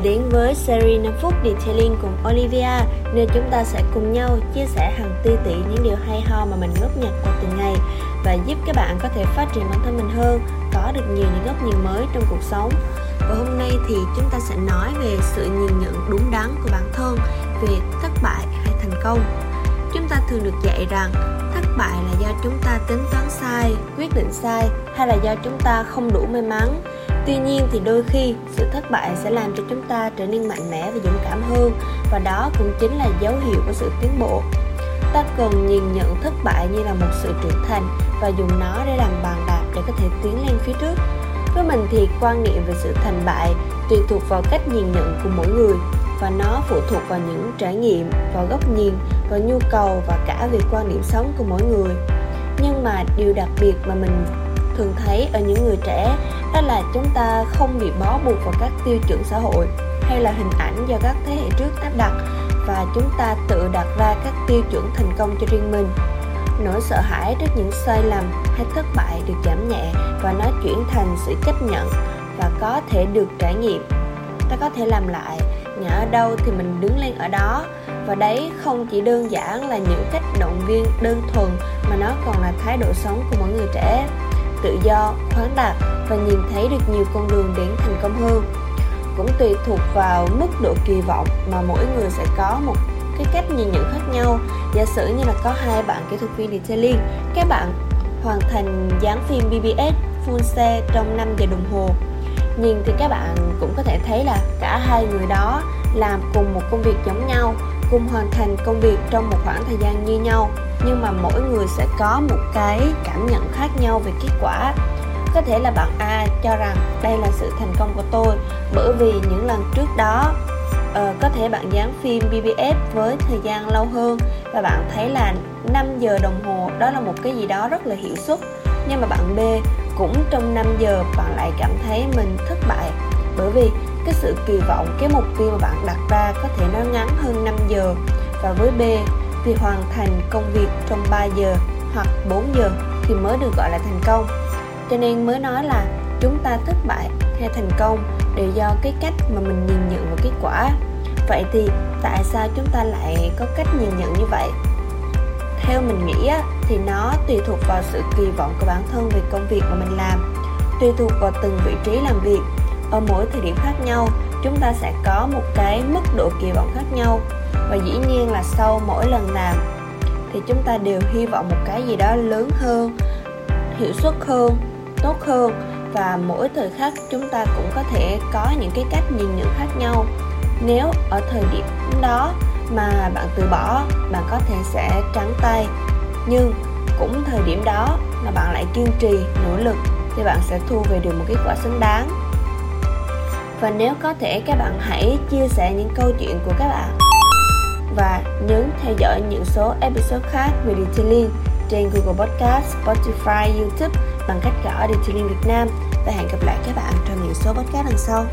với series 5 phút Detailing cùng Olivia nơi chúng ta sẽ cùng nhau chia sẻ hàng ti tỷ những điều hay ho mà mình góp nhặt qua từng ngày và giúp các bạn có thể phát triển bản thân mình hơn, có được nhiều những góc nhìn mới trong cuộc sống. Và hôm nay thì chúng ta sẽ nói về sự nhìn nhận đúng đắn của bản thân về thất bại hay thành công. Chúng ta thường được dạy rằng thất bại là do chúng ta tính toán sai, quyết định sai hay là do chúng ta không đủ may mắn Tuy nhiên thì đôi khi sự thất bại sẽ làm cho chúng ta trở nên mạnh mẽ và dũng cảm hơn và đó cũng chính là dấu hiệu của sự tiến bộ. Ta cần nhìn nhận thất bại như là một sự trưởng thành và dùng nó để làm bàn đạp để có thể tiến lên phía trước. Với mình thì quan niệm về sự thành bại tùy thuộc vào cách nhìn nhận của mỗi người và nó phụ thuộc vào những trải nghiệm, vào góc nhìn, vào nhu cầu và cả về quan điểm sống của mỗi người. Nhưng mà điều đặc biệt mà mình thường thấy ở những người trẻ, đó là chúng ta không bị bó buộc vào các tiêu chuẩn xã hội hay là hình ảnh do các thế hệ trước áp đặt và chúng ta tự đặt ra các tiêu chuẩn thành công cho riêng mình nỗi sợ hãi trước những sai lầm hay thất bại được giảm nhẹ và nó chuyển thành sự chấp nhận và có thể được trải nghiệm ta có thể làm lại nhà ở đâu thì mình đứng lên ở đó. Và đấy không chỉ đơn giản là những cách động viên đơn thuần, mà nó còn là thái độ sống của mỗi người trẻ. Tự do, khoáng đạt và nhìn thấy được nhiều con đường đến thành công hơn. Cũng tùy thuộc vào mức độ kỳ vọng mà mỗi người sẽ có một cái cách nhìn nhận khác nhau. Giả sử như là có hai bạn kỹ thuật viên detailing các bạn hoàn thành dán phim BBS full xe trong 5 giờ đồng hồ nhìn thì các bạn cũng có thể thấy là cả hai người đó làm cùng một công việc giống nhau cùng hoàn thành công việc trong một khoảng thời gian như nhau. Nhưng mà mỗi người sẽ có một cái cảm nhận khác nhau về kết quả. Có thể là bạn A cho rằng đây là sự thành công của tôi bởi vì những lần trước đó uh, có thể bạn dán phim BBS với thời gian lâu hơn và bạn thấy là 5 giờ đồng hồ đó là một cái gì đó rất là hiệu suất. Nhưng mà bạn B cũng trong 5 giờ bạn lại cảm thấy mình thất bại. Bởi vì cái sự kỳ vọng cái mục tiêu mà bạn đặt ra có thể nó ngắn hơn 5 giờ. Và với B thì hoàn thành công việc trong 3 giờ hoặc 4 giờ thì mới được gọi là thành công. Cho nên mới nói là chúng ta thất bại hay thành công đều do cái cách mà mình nhìn nhận vào kết quả. Vậy thì tại sao chúng ta lại có cách nhìn nhận như vậy? Theo mình nghĩ á, thì nó tùy thuộc vào sự kỳ vọng của bản thân về công việc mà mình làm tùy thuộc vào từng vị trí làm việc. Ở mỗi thời điểm khác nhau chúng ta sẽ có một cái mức độ kỳ vọng khác nhau. Và dĩ nhiên là sau mỗi lần làm thì chúng ta đều hy vọng một cái gì đó lớn hơn hiệu suất hơn tốt hơn. Và mỗi thời khắc chúng ta cũng có thể có những cái cách nhìn nhận khác nhau. Nếu ở thời điểm đó mà bạn từ bỏ bạn có thể sẽ trắng tay. Nhưng cũng thời điểm đó mà bạn lại kiên trì nỗ lực thì bạn sẽ thu về được một kết quả xứng đáng. Và nếu có thể các bạn hãy chia sẻ những câu chuyện của các bạn. Và nhấn theo dõi những số episode khác về detailing trên Google Podcast, Spotify, YouTube bằng cách gõ Detailing Việt Nam. Và hẹn gặp lại các bạn trong những số podcast lần sau.